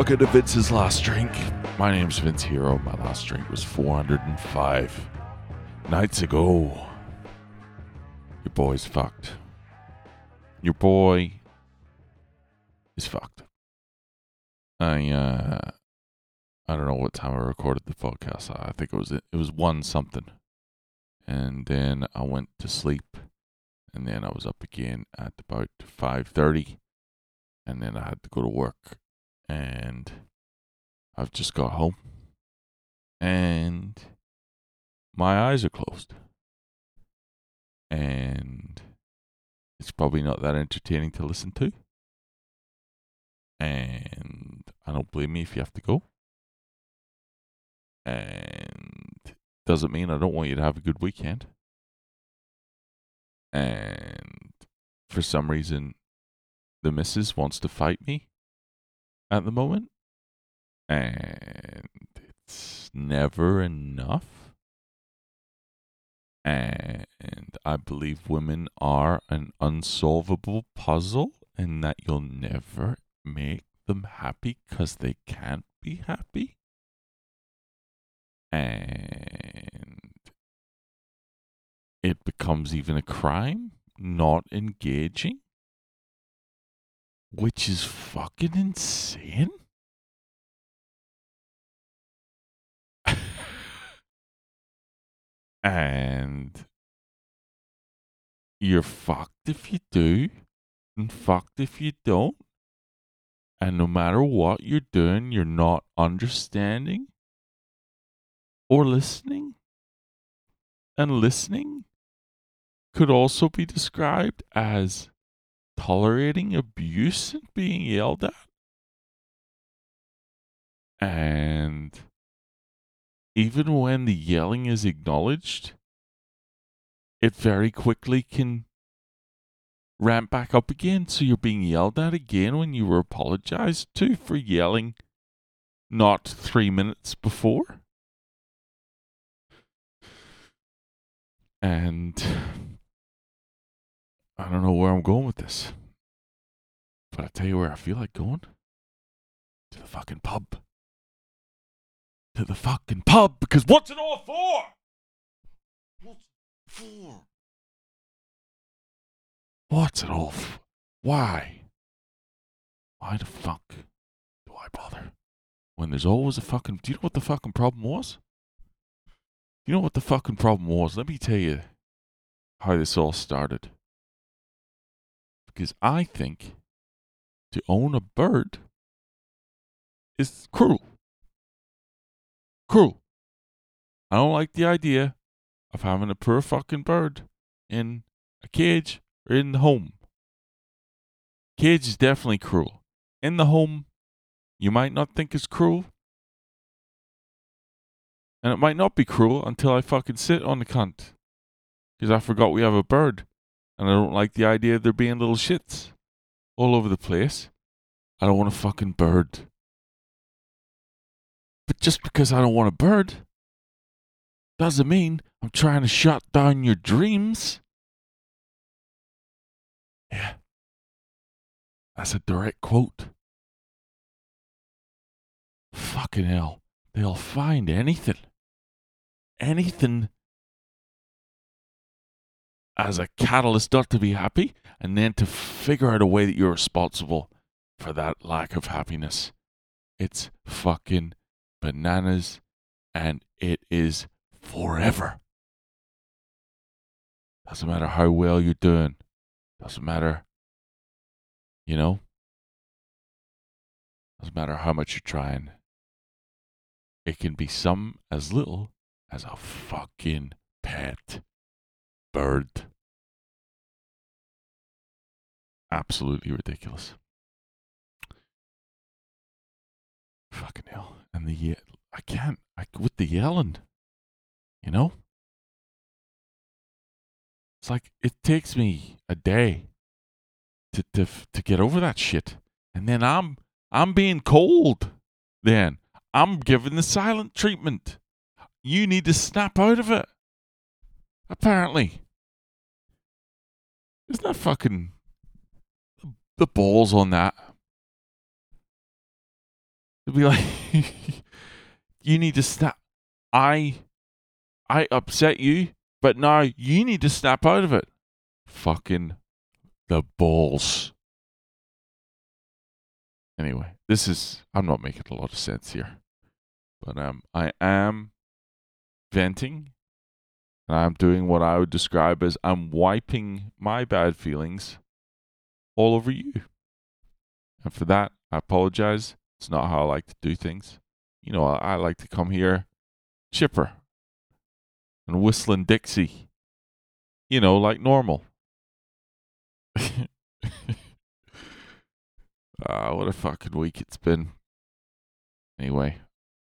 Welcome to Vince's Last Drink. My name's Vince Hero. My last drink was 405 nights ago. Your boy's fucked. Your boy is fucked. I uh I don't know what time I recorded the podcast. I think it was it was one something. And then I went to sleep and then I was up again at about 5:30 and then I had to go to work and I've just got home and my eyes are closed. And it's probably not that entertaining to listen to. And I don't blame you if you have to go. And doesn't mean I don't want you to have a good weekend. And for some reason, the missus wants to fight me at the moment. And it's never enough. And I believe women are an unsolvable puzzle and that you'll never make them happy because they can't be happy. And it becomes even a crime not engaging, which is fucking insane. and you're fucked if you do, and fucked if you don't. And no matter what you're doing, you're not understanding or listening. And listening could also be described as tolerating abuse and being yelled at. And even when the yelling is acknowledged, it very quickly can ramp back up again. So you're being yelled at again when you were apologized to for yelling not three minutes before. And I don't know where I'm going with this. But I tell you where I feel like going to the fucking pub. To the fucking pub because what's it all for? What's it for? What's it all for? Why? Why the fuck do I bother? When there's always a fucking. Do you know what the fucking problem was? You know what the fucking problem was? Let me tell you how this all started. Because I think to own a bird is cruel. Cruel. I don't like the idea of having a poor fucking bird in a cage or in the home. Cage is definitely cruel. In the home, you might not think it's cruel. And it might not be cruel until I fucking sit on the cunt. Because I forgot we have a bird. And I don't like the idea of there being little shits all over the place. I don't want a fucking bird. But just because I don't want a bird doesn't mean I'm trying to shut down your dreams. Yeah. That's a direct quote. Fucking hell. They'll find anything. Anything as a catalyst not to be happy and then to figure out a way that you're responsible for that lack of happiness. It's fucking bananas and it is forever. Doesn't matter how well you're doing. Doesn't matter, you know? Doesn't matter how much you're trying. It can be some as little as a fucking pet bird. Absolutely ridiculous. Fucking hell. And the I can't I with the yelling. You know? It's like it takes me a day to to to get over that shit. And then I'm I'm being cold. Then I'm given the silent treatment. You need to snap out of it. Apparently. Isn't that fucking the balls on that? They'll be like, you need to snap. I, I upset you, but now you need to snap out of it. Fucking the balls. Anyway, this is I'm not making a lot of sense here. But um I am venting and I'm doing what I would describe as I'm wiping my bad feelings all over you. And for that, I apologize. It's not how I like to do things. You know, I, like to come here chipper and whistling Dixie. You know, like normal. Uh, what a fucking week it's been. Anyway,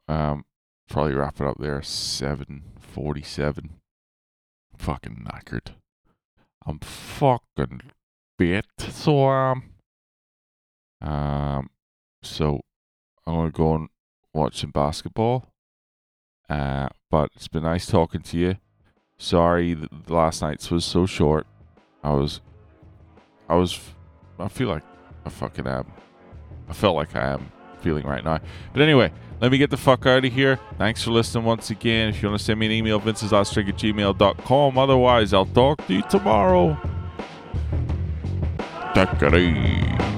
um, probably wrap it up there. Seven forty-seven. Fucking knackered. I'm fucking bit. So um, um, so I'm gonna go and watch some basketball. Uh, but it's been nice talking to you. Sorry that last night's was so short. I was, I was, I feel like I fucking am. I felt like I am feeling right now. But anyway, let me get the fuck out of here. Thanks for listening once again. If you want to send me an email, vinceslastdrink at gmail.com. Otherwise, I'll talk to you tomorrow. Easy.